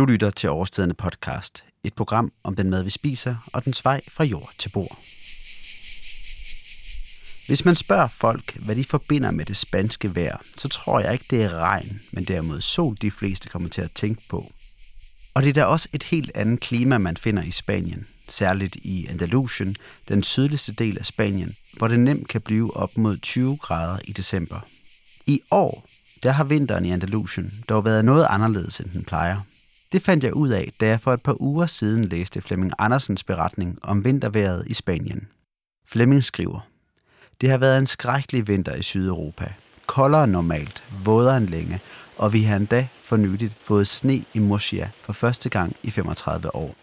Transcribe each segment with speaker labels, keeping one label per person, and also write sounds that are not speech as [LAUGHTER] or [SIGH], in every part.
Speaker 1: Du lytter til Overstedende podcast, et program om den mad, vi spiser, og den vej fra jord til bord. Hvis man spørger folk, hvad de forbinder med det spanske vejr, så tror jeg ikke, det er regn, men derimod sol, de fleste kommer til at tænke på. Og det er da også et helt andet klima, man finder i Spanien, særligt i Andalusien, den sydligste del af Spanien, hvor det nemt kan blive op mod 20 grader i december. I år, der har vinteren i Andalusien dog været noget anderledes, end den plejer. Det fandt jeg ud af, da jeg for et par uger siden læste Flemming Andersens beretning om vinterværet i Spanien. Flemming skriver, Det har været en skrækkelig vinter i Sydeuropa. Koldere end normalt, vådere end længe, og vi har endda for nyligt fået sne i Murcia for første gang i 35 år.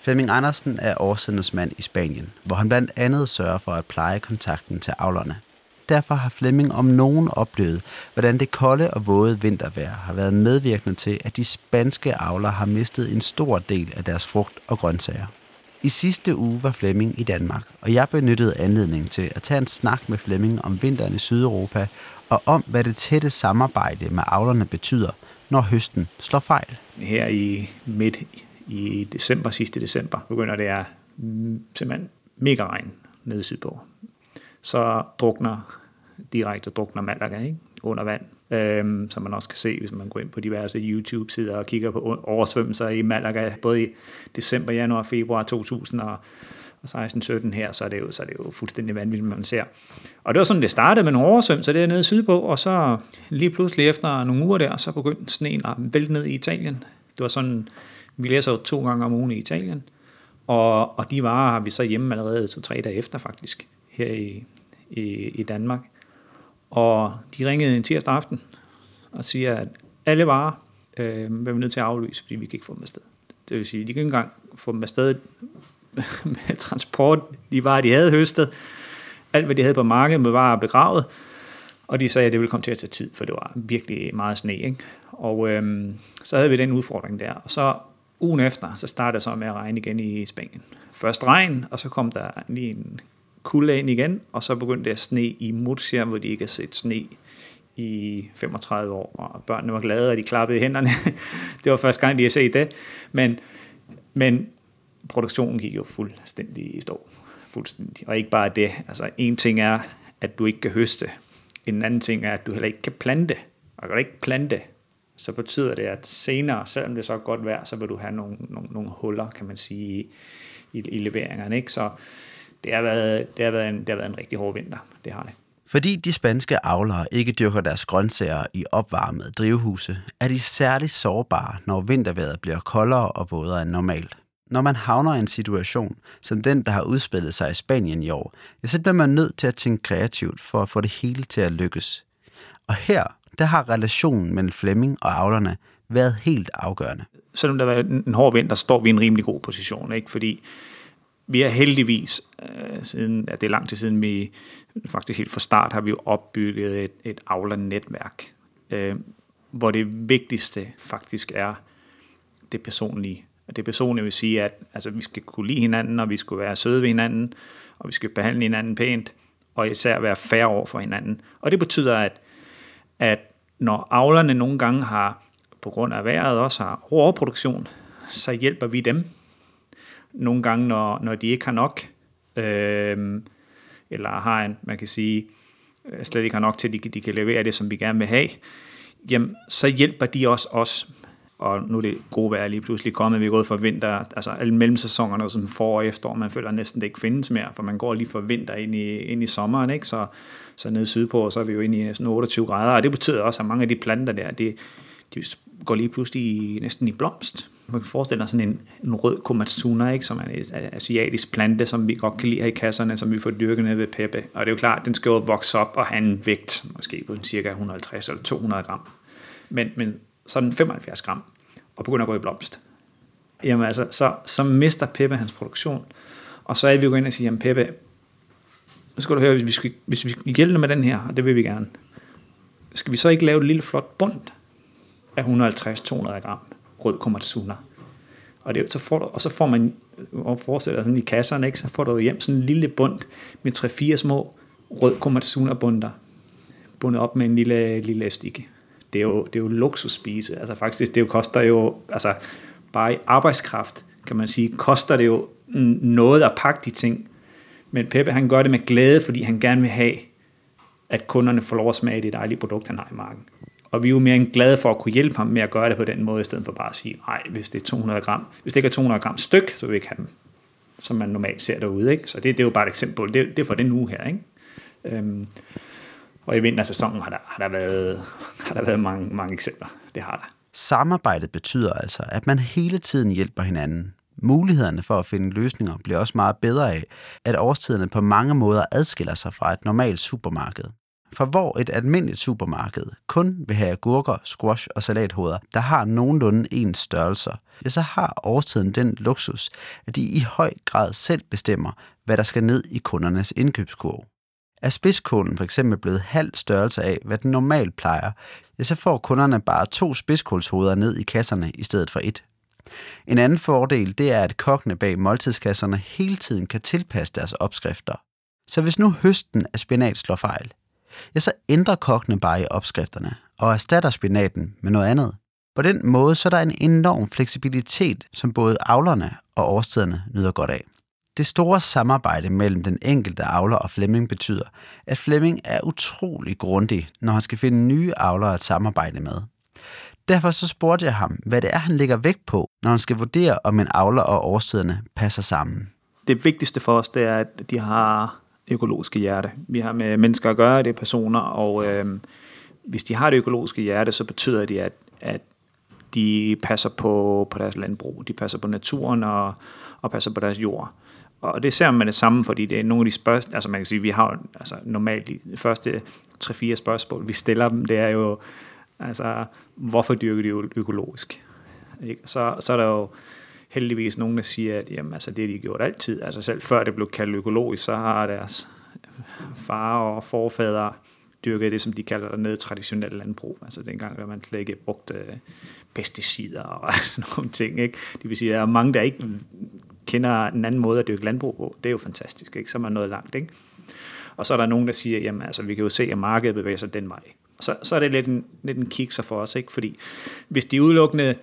Speaker 1: Flemming Andersen er årsendes mand i Spanien, hvor han blandt andet sørger for at pleje kontakten til avlerne. Derfor har Flemming om nogen oplevet, hvordan det kolde og våde vintervejr har været medvirkende til, at de spanske avler har mistet en stor del af deres frugt og grøntsager. I sidste uge var Flemming i Danmark, og jeg benyttede anledningen til at tage en snak med Flemming om vinteren i Sydeuropa og om, hvad det tætte samarbejde med avlerne betyder, når høsten slår fejl.
Speaker 2: Her i midt i december, sidste december, begynder det at simpelthen mega regn nede sydpå. Så drukner direkte drukner Malaga ikke? under vand, øhm, som man også kan se, hvis man går ind på diverse YouTube-sider og kigger på oversvømmelser i Malaga, både i december, januar, februar 2016-17 her, så er, det jo, så er det jo fuldstændig vanvittigt, man ser. Og det var sådan, det startede med nogle oversvømmelser dernede sydpå, og så lige pludselig efter nogle uger der, så begyndte sneen at vælte ned i Italien. Det var sådan, vi læser jo to gange om ugen i Italien, og, og de varer har vi så hjemme allerede to-tre dage efter faktisk, her i, i, i Danmark. Og de ringede en tirsdag aften og siger, at alle varer øh, var vi nødt til at aflyse, fordi vi kan ikke få dem afsted. Det vil sige, de kan ikke engang få dem afsted [LAUGHS] med transport. De varer, de havde høstet. Alt, hvad de havde på markedet, var begravet. Og de sagde, at det ville komme til at tage tid, for det var virkelig meget sne. Ikke? Og øhm, så havde vi den udfordring der. Og så ugen efter, så startede det så med at regne igen i Spanien. Først regn, og så kom der lige en kulde ind igen, og så begyndte det at sne i Murcia, hvor de ikke har set sne i 35 år, og børnene var glade, og de klappede i hænderne. [LAUGHS] det var første gang, de havde set det. Men, men produktionen gik jo fuldstændig i stå. Fuldstændig. Og ikke bare det. Altså, en ting er, at du ikke kan høste. En anden ting er, at du heller ikke kan plante. Og kan du ikke plante, så betyder det, at senere, selvom det så er godt vejr, så vil du have nogle, nogle, nogle huller, kan man sige, i, i, i leveringerne. Ikke? Så det har, været, det, har været en, det har været en rigtig hård vinter. Det har det.
Speaker 1: Fordi de spanske avlere ikke dyrker deres grøntsager i opvarmede drivhuse, er de særligt sårbare, når vintervejret bliver koldere og vådere end normalt. Når man havner i en situation som den, der har udspillet sig i Spanien i år, ja, så bliver man nødt til at tænke kreativt for at få det hele til at lykkes. Og her, der har relationen mellem Flemming og avlerne været helt afgørende.
Speaker 2: Selvom der var en hård vinter, står vi i en rimelig god position, ikke? fordi vi er heldigvis, øh, siden, ja, det er lang tid siden, vi faktisk helt fra start har vi jo opbygget et, et Aula-netværk, øh, hvor det vigtigste faktisk er det personlige. Og det personlige vil sige, at altså, vi skal kunne lide hinanden, og vi skal være søde ved hinanden, og vi skal behandle hinanden pænt, og især være færre over for hinanden. Og det betyder, at, at når avlerne nogle gange har, på grund af vejret også har overproduktion, så hjælper vi dem nogle gange, når, når de ikke har nok, øh, eller har en, man kan sige, øh, slet ikke har nok til, at de, de kan levere det, som vi gerne vil have, jamen, så hjælper de også os. Og nu er det gode vejr lige pludselig kommet, vi er gået for vinter, altså alle mellemsæsonerne som forår og efterår, man føler næsten det ikke findes mere, for man går lige fra vinter ind i, ind i sommeren, ikke? Så, så nede sydpå, så er vi jo inde i sådan 28 grader, og det betyder også, at mange af de planter der, de, de går lige pludselig i, næsten i blomst man kan forestille sig sådan en, en rød komatsuna, ikke, som er en asiatisk plante, som vi godt kan lide her i kasserne, som vi får dyrket ned ved Peppe. Og det er jo klart, den skal jo vokse op og have en vægt, måske på cirka 150 eller 200 gram. Men, men sådan 75 gram, og begynder at gå i blomst. Jamen altså, så, så mister Peppe hans produktion. Og så er vi jo ind og sige, jamen Peppe, nu skal du høre, hvis vi skal, hvis vi skal hjælpe med den her, og det vil vi gerne, skal vi så ikke lave et lille flot bundt af 150-200 gram? rød komatsuna. Og, det, så får du, og så får man, og forestiller sådan i kasserne, ikke, så får du hjem sådan en lille bund med 3-4 små rød komatsuna bunder bundet op med en lille, lille elastik. det er jo, det er jo luksusspise. Altså faktisk, det jo koster jo, altså bare i arbejdskraft, kan man sige, koster det jo noget at pakke de ting. Men Peppe, han gør det med glæde, fordi han gerne vil have, at kunderne får lov at smage det dejlige produkt, han har i marken. Og vi er jo mere end glade for at kunne hjælpe ham med at gøre det på den måde, i stedet for bare at sige, nej, hvis det er 200 gram, hvis det ikke er 200 gram styk, så vil vi ikke have dem, som man normalt ser derude. Ikke? Så det, det er jo bare et eksempel. Det, det er for den uge her. Ikke? Øhm, og i vintersæsonen har der, har der været, har der været mange, mange eksempler. Det har der.
Speaker 1: Samarbejdet betyder altså, at man hele tiden hjælper hinanden. Mulighederne for at finde løsninger bliver også meget bedre af, at årstiderne på mange måder adskiller sig fra et normalt supermarked. For hvor et almindeligt supermarked kun vil have agurker, squash og salathoveder, der har nogenlunde ens størrelser, ja, så har årstiden den luksus, at de i høj grad selv bestemmer, hvad der skal ned i kundernes indkøbskurv. Er spidskålen for eksempel blevet halv størrelse af, hvad den normalt plejer, ja, så får kunderne bare to spidskålshoveder ned i kasserne i stedet for et. En anden fordel det er, at kokkene bag måltidskasserne hele tiden kan tilpasse deres opskrifter. Så hvis nu høsten af spinat slår fejl, ja, så ændrer kokkene bare i opskrifterne og erstatter spinaten med noget andet. På den måde så er der en enorm fleksibilitet, som både avlerne og årstiderne nyder godt af. Det store samarbejde mellem den enkelte avler og Flemming betyder, at Flemming er utrolig grundig, når han skal finde nye avlere at samarbejde med. Derfor så spurgte jeg ham, hvad det er, han lægger vægt på, når han skal vurdere, om en avler og årstiderne passer sammen.
Speaker 2: Det vigtigste for os, det er, at de har økologiske hjerte. Vi har med mennesker at gøre, det er personer, og øh, hvis de har det økologiske hjerte, så betyder det, at, at de passer på, på deres landbrug, de passer på naturen og, og passer på deres jord. Og det ser man det samme, fordi det er nogle af de spørgsmål, altså man kan sige, vi har altså normalt de første 3-4 spørgsmål, vi stiller dem, det er jo, altså, hvorfor dyrker de økologisk? Ikke? Så, så er der jo heldigvis nogen, der siger, at jamen, altså, det har de gjort altid. Altså selv før det blev kaldt økologisk, så har deres far og forfædre dyrket det, som de kalder dernede traditionelle landbrug. Altså dengang, hvor man slet ikke brugte øh, pesticider og [LAUGHS] sådan nogle ting. Ikke? Det vil sige, at der er mange, der ikke kender en anden måde at dyrke landbrug på. Det er jo fantastisk, ikke? så er man nået langt. Ikke? Og så er der nogen, der siger, jamen altså, vi kan jo se, at markedet bevæger sig den vej. Så, så er det lidt en, lidt en kikser for os, ikke? fordi hvis de udelukkende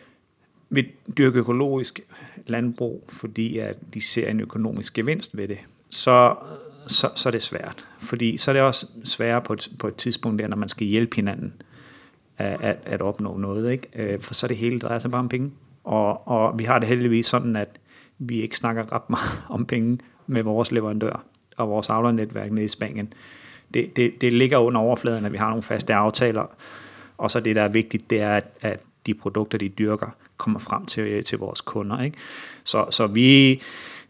Speaker 2: vil dyrke økologisk landbrug, fordi at de ser en økonomisk gevinst ved det, så, så, så er det svært. Fordi så er det også sværere på et, på et tidspunkt, der, når man skal hjælpe hinanden at, at, at opnå noget. Ikke? Øh, for så er det hele drejer sig bare om penge. Og, og vi har det heldigvis sådan, at vi ikke snakker ret meget [LAUGHS] om penge med vores leverandør og vores avlernetværk nede i Spanien. Det, det, det ligger under overfladen, at vi har nogle faste aftaler, og så det, der er vigtigt, det er, at, at de produkter, de dyrker, kommer frem til, øh, til vores kunder. Ikke? Så, så vi,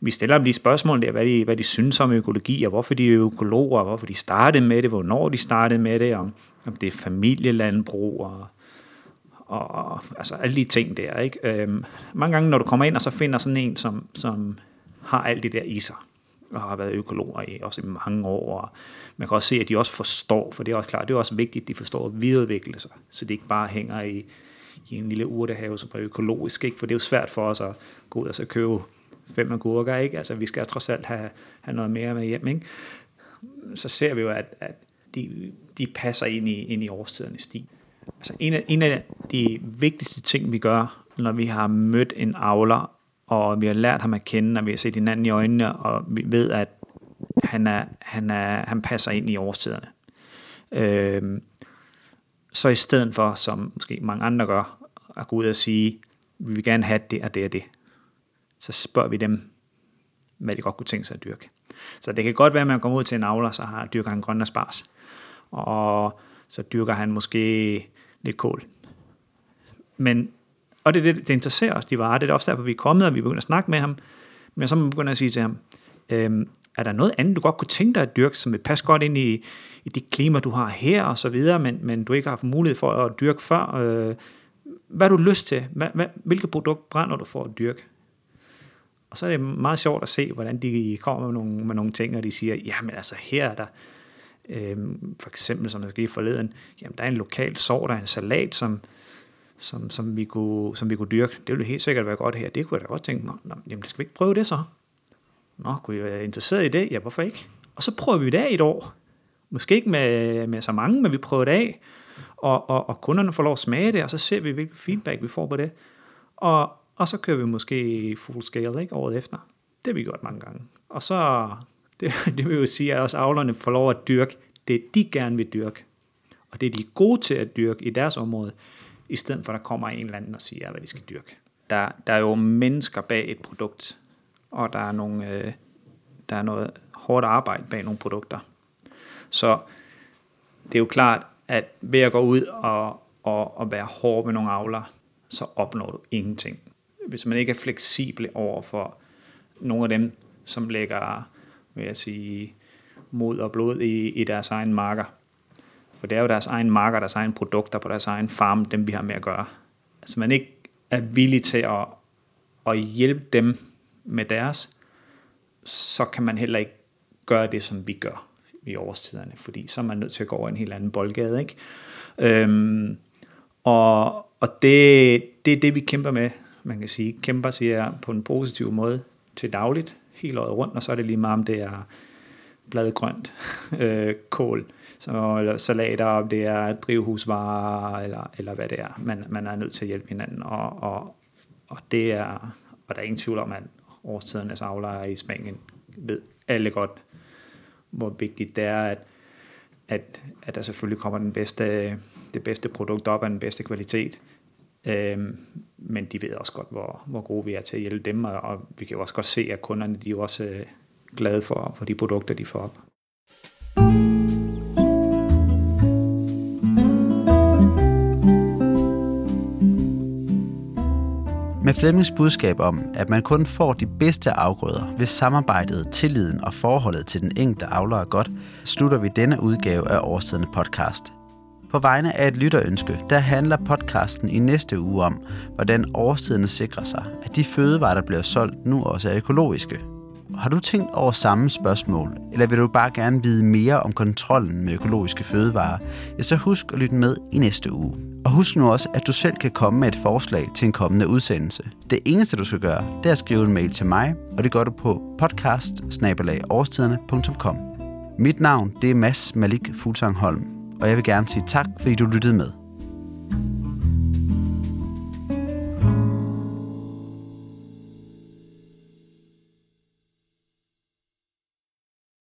Speaker 2: vi stiller dem de spørgsmål der, hvad de, hvad de synes om økologi, og hvorfor de er økologer, og hvorfor de startede med det, hvornår de startede med det, om, om det er familielandbrug, og, og, og altså alle de ting der. Ikke? Øhm, mange gange, når du kommer ind og så finder sådan en, som, som har alt det der i sig, og har været økologer i også i mange år, og man kan også se, at de også forstår, for det er også klart, det er også vigtigt, at de forstår at videreudvikle sig, så det ikke bare hænger i, i en lille urtehave, som er økologisk, ikke? for det er jo svært for os at gå ud og så købe fem agurker, ikke? Altså, vi skal trods alt have, have noget mere med hjem, ikke? Så ser vi jo, at, at de, de passer ind i, ind i årstidernes stil. Altså, en af, en af de vigtigste ting, vi gør, når vi har mødt en avler, og vi har lært ham at kende, og vi har set hinanden i øjnene, og vi ved, at han, er, han, er, han passer ind i årstiderne. Øh, så i stedet for, som måske mange andre gør, at gå ud og sige, vi vil gerne have det og det og det, så spørger vi dem, hvad de godt kunne tænke sig at dyrke. Så det kan godt være, at man kommer ud til en avler, så har, dyrker han grønne spars, og så dyrker han måske lidt kål. Men, og det, det, det interesserer os, de varer. Det er ofte derfor, vi er kommet, og vi begynder at snakke med ham. Men så må man begynde at sige til ham, øhm, er der noget andet, du godt kunne tænke dig at dyrke, som vil passe godt ind i, i det klima, du har her og så videre, men, men du ikke har haft mulighed for at dyrke før? Øh, hvad har du lyst til? Hvad, hvad, hvilke produkt brænder du for at dyrke? Og så er det meget sjovt at se, hvordan de kommer med nogle, med nogle ting, og de siger, jamen altså her er der, øh, for eksempel som jeg skal i forleden, jamen der er en lokal sår, der er en salat, som, som, som, vi kunne, som vi kunne dyrke. Det ville helt sikkert være godt her. Det kunne jeg da godt tænke mig. Nå, jamen skal vi ikke prøve det så? Nå, kunne I være interesseret i det? Ja, hvorfor ikke? Og så prøver vi det af et år. Måske ikke med, med så mange, men vi prøver det af. Og, og, og kunderne får lov at smage det, og så ser vi, hvilken feedback vi får på det. Og, og så kører vi måske full scale ikke, året efter. Det har vi gjort mange gange. Og så, [LAUGHS] det, det vil jo sige, at også avlerne får lov at dyrke det, de gerne vil dyrke. Og det er de gode til at dyrke i deres område, i stedet for at der kommer en eller anden og siger, hvad de skal dyrke. Der, der er jo mennesker bag et produkt, og der er, nogle, øh, der er noget hårdt arbejde bag nogle produkter. Så det er jo klart, at ved at gå ud og, og, og være hård med nogle avler, så opnår du ingenting. Hvis man ikke er fleksibel over for nogle af dem, som lægger, vil jeg sige, mod og blod i, i deres egen marker. For det er jo deres egen marker, deres egen produkter på deres egen farm, dem vi har med at gøre. Altså man ikke er villig til at, at hjælpe dem med deres, så kan man heller ikke gøre det, som vi gør i årstiderne, fordi så er man nødt til at gå over en helt anden boldgade. Ikke? Øhm, og og det, det er det, vi kæmper med, man kan sige. Kæmper siger på en positiv måde til dagligt, hele året rundt, og så er det lige meget, om det er bladgrønt, [LAUGHS] øh, kål, så, eller salater, om det er drivhusvarer, eller, eller hvad det er. Man, man er nødt til at hjælpe hinanden, og, og, og det er, og der er ingen tvivl om, at årstidernes avlere altså i Spanien ved alle godt, hvor vigtigt det er, at, at, at der selvfølgelig kommer den bedste, det bedste produkt op af den bedste kvalitet. Øhm, men de ved også godt, hvor, hvor gode vi er til at hjælpe dem, og, og vi kan jo også godt se, at kunderne de er også øh, glade for, for de produkter, de får op.
Speaker 1: Med Flemmings budskab om, at man kun får de bedste afgrøder, hvis samarbejdet, tilliden og forholdet til den enkelte avler er godt, slutter vi denne udgave af Årstidende podcast. På vegne af et lytterønske, der handler podcasten i næste uge om, hvordan årstiderne sikrer sig, at de fødevarer, der bliver solgt, nu også er økologiske. Har du tænkt over samme spørgsmål, eller vil du bare gerne vide mere om kontrollen med økologiske fødevarer, ja, så husk at lytte med i næste uge. Og husk nu også, at du selv kan komme med et forslag til en kommende udsendelse. Det eneste, du skal gøre, det er at skrive en mail til mig, og det gør du på podcast Mit navn det er Mads Malik Fuglsang Holm, og jeg vil gerne sige tak, fordi du lyttede med.